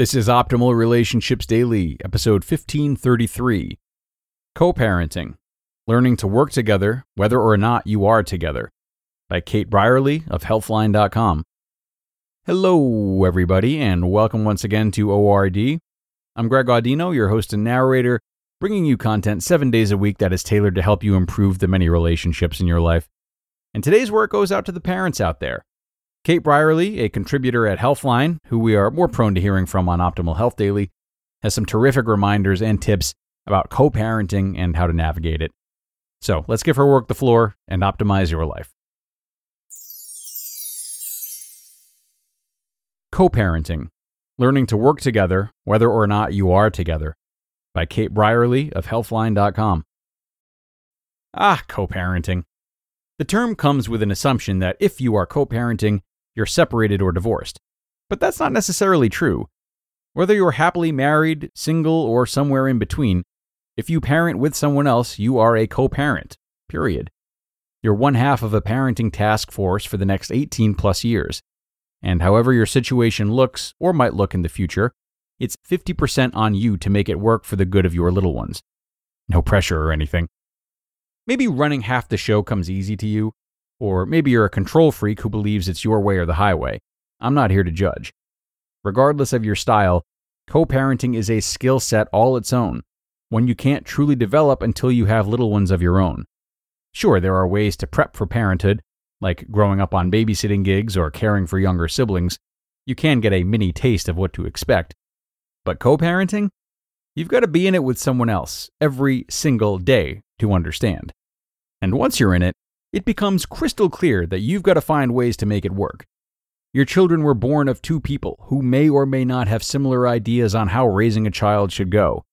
This is Optimal Relationships Daily, episode 1533 Co parenting Learning to Work Together, Whether or Not You Are Together, by Kate Brierley of Healthline.com. Hello, everybody, and welcome once again to ORD. I'm Greg Audino, your host and narrator, bringing you content seven days a week that is tailored to help you improve the many relationships in your life. And today's work goes out to the parents out there. Kate Brierley, a contributor at Healthline, who we are more prone to hearing from on Optimal Health Daily, has some terrific reminders and tips about co parenting and how to navigate it. So let's give her work the floor and optimize your life. Co parenting Learning to Work Together, Whether or Not You Are Together, by Kate Brierley of Healthline.com. Ah, co parenting. The term comes with an assumption that if you are co parenting, you're separated or divorced. But that's not necessarily true. Whether you're happily married, single, or somewhere in between, if you parent with someone else, you are a co parent, period. You're one half of a parenting task force for the next 18 plus years. And however your situation looks, or might look in the future, it's 50% on you to make it work for the good of your little ones. No pressure or anything. Maybe running half the show comes easy to you, or maybe you're a control freak who believes it's your way or the highway. I'm not here to judge. Regardless of your style, co parenting is a skill set all its own, one you can't truly develop until you have little ones of your own. Sure, there are ways to prep for parenthood, like growing up on babysitting gigs or caring for younger siblings. You can get a mini taste of what to expect. But co parenting? You've got to be in it with someone else every single day to understand. And once you're in it, it becomes crystal clear that you've got to find ways to make it work. Your children were born of two people who may or may not have similar ideas on how raising a child should go.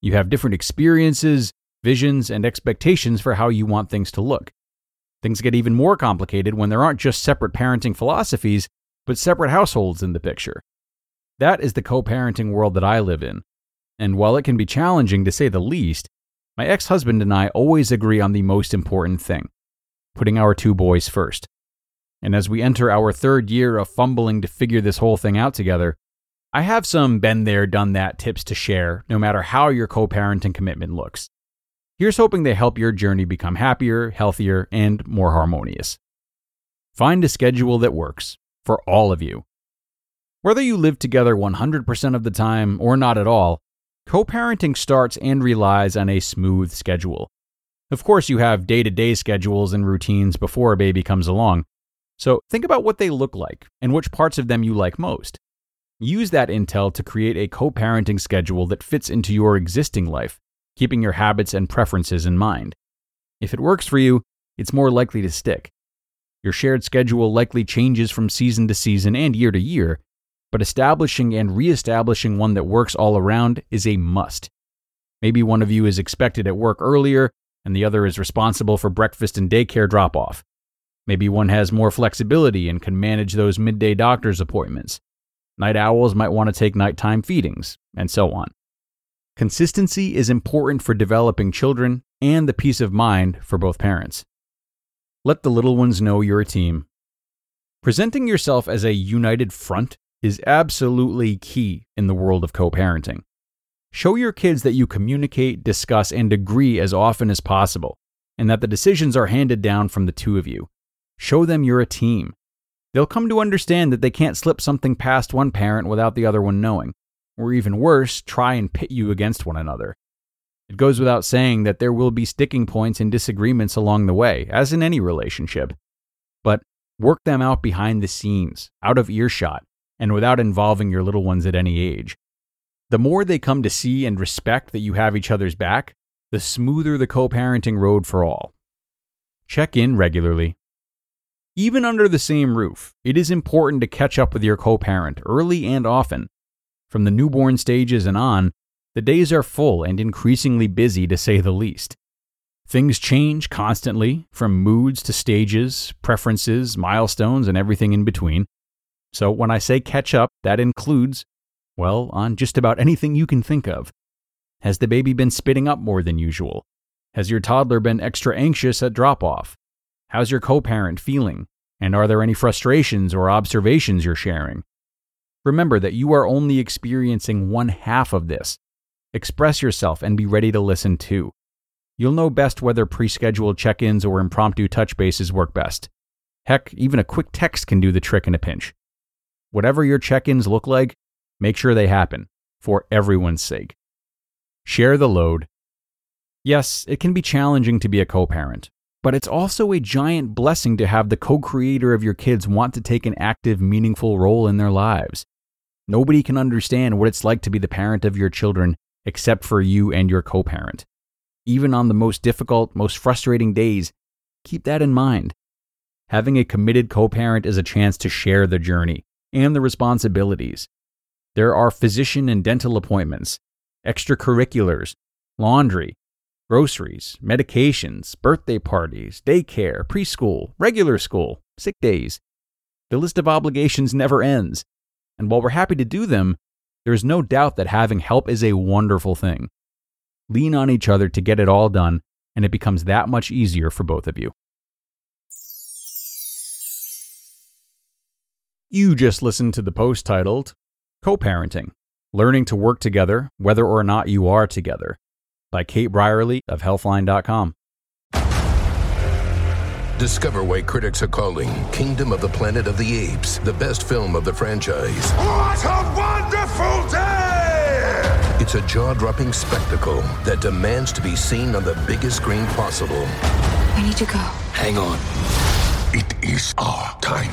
You have different experiences, visions, and expectations for how you want things to look. Things get even more complicated when there aren't just separate parenting philosophies, but separate households in the picture. That is the co parenting world that I live in. And while it can be challenging to say the least, my ex husband and I always agree on the most important thing putting our two boys first. And as we enter our third year of fumbling to figure this whole thing out together, I have some been there, done that tips to share, no matter how your co parenting commitment looks. Here's hoping they help your journey become happier, healthier, and more harmonious. Find a schedule that works for all of you. Whether you live together 100% of the time or not at all, co parenting starts and relies on a smooth schedule. Of course, you have day to day schedules and routines before a baby comes along. So think about what they look like and which parts of them you like most. Use that intel to create a co parenting schedule that fits into your existing life, keeping your habits and preferences in mind. If it works for you, it's more likely to stick. Your shared schedule likely changes from season to season and year to year, but establishing and re-establishing one that works all around is a must. Maybe one of you is expected at work earlier and the other is responsible for breakfast and daycare drop off. Maybe one has more flexibility and can manage those midday doctor's appointments. Night owls might want to take nighttime feedings, and so on. Consistency is important for developing children and the peace of mind for both parents. Let the little ones know you're a team. Presenting yourself as a united front is absolutely key in the world of co parenting. Show your kids that you communicate, discuss, and agree as often as possible, and that the decisions are handed down from the two of you. Show them you're a team. They'll come to understand that they can't slip something past one parent without the other one knowing, or even worse, try and pit you against one another. It goes without saying that there will be sticking points and disagreements along the way, as in any relationship. But work them out behind the scenes, out of earshot, and without involving your little ones at any age. The more they come to see and respect that you have each other's back, the smoother the co parenting road for all. Check in regularly. Even under the same roof, it is important to catch up with your co parent early and often. From the newborn stages and on, the days are full and increasingly busy to say the least. Things change constantly, from moods to stages, preferences, milestones, and everything in between. So when I say catch up, that includes, well, on just about anything you can think of. Has the baby been spitting up more than usual? Has your toddler been extra anxious at drop off? How's your co parent feeling? And are there any frustrations or observations you're sharing? Remember that you are only experiencing one half of this. Express yourself and be ready to listen too. You'll know best whether pre scheduled check ins or impromptu touch bases work best. Heck, even a quick text can do the trick in a pinch. Whatever your check ins look like, make sure they happen, for everyone's sake. Share the load. Yes, it can be challenging to be a co parent, but it's also a giant blessing to have the co creator of your kids want to take an active, meaningful role in their lives. Nobody can understand what it's like to be the parent of your children except for you and your co parent. Even on the most difficult, most frustrating days, keep that in mind. Having a committed co parent is a chance to share the journey and the responsibilities. There are physician and dental appointments, extracurriculars, laundry, groceries, medications, birthday parties, daycare, preschool, regular school, sick days. The list of obligations never ends. And while we're happy to do them, there is no doubt that having help is a wonderful thing. Lean on each other to get it all done, and it becomes that much easier for both of you. You just listened to the post titled Co Parenting Learning to Work Together, Whether or Not You Are Together by Kate Brierley of Healthline.com. Discover why critics are calling Kingdom of the Planet of the Apes the best film of the franchise. What a wonderful day! It's a jaw dropping spectacle that demands to be seen on the biggest screen possible. We need to go. Hang on. It is our time.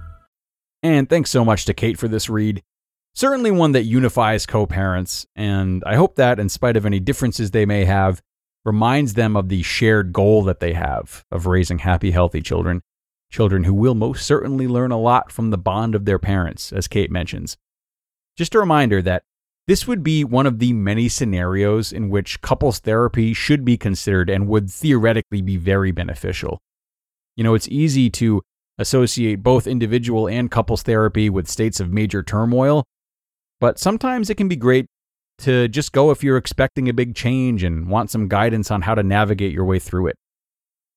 And thanks so much to Kate for this read. Certainly one that unifies co parents, and I hope that, in spite of any differences they may have, reminds them of the shared goal that they have of raising happy, healthy children. Children who will most certainly learn a lot from the bond of their parents, as Kate mentions. Just a reminder that this would be one of the many scenarios in which couples therapy should be considered and would theoretically be very beneficial. You know, it's easy to associate both individual and couples therapy with states of major turmoil, but sometimes it can be great to just go if you're expecting a big change and want some guidance on how to navigate your way through it.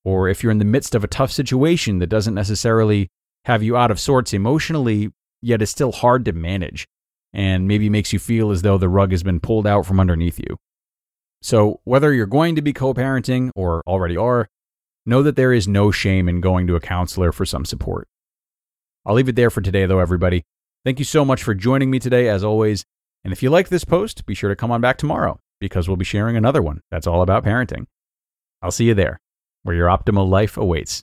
Or if you're in the midst of a tough situation that doesn't necessarily have you out of sorts emotionally, yet is still hard to manage and maybe makes you feel as though the rug has been pulled out from underneath you. So, whether you're going to be co parenting or already are, know that there is no shame in going to a counselor for some support. I'll leave it there for today, though, everybody. Thank you so much for joining me today, as always. And if you like this post, be sure to come on back tomorrow because we'll be sharing another one that's all about parenting. I'll see you there, where your optimal life awaits.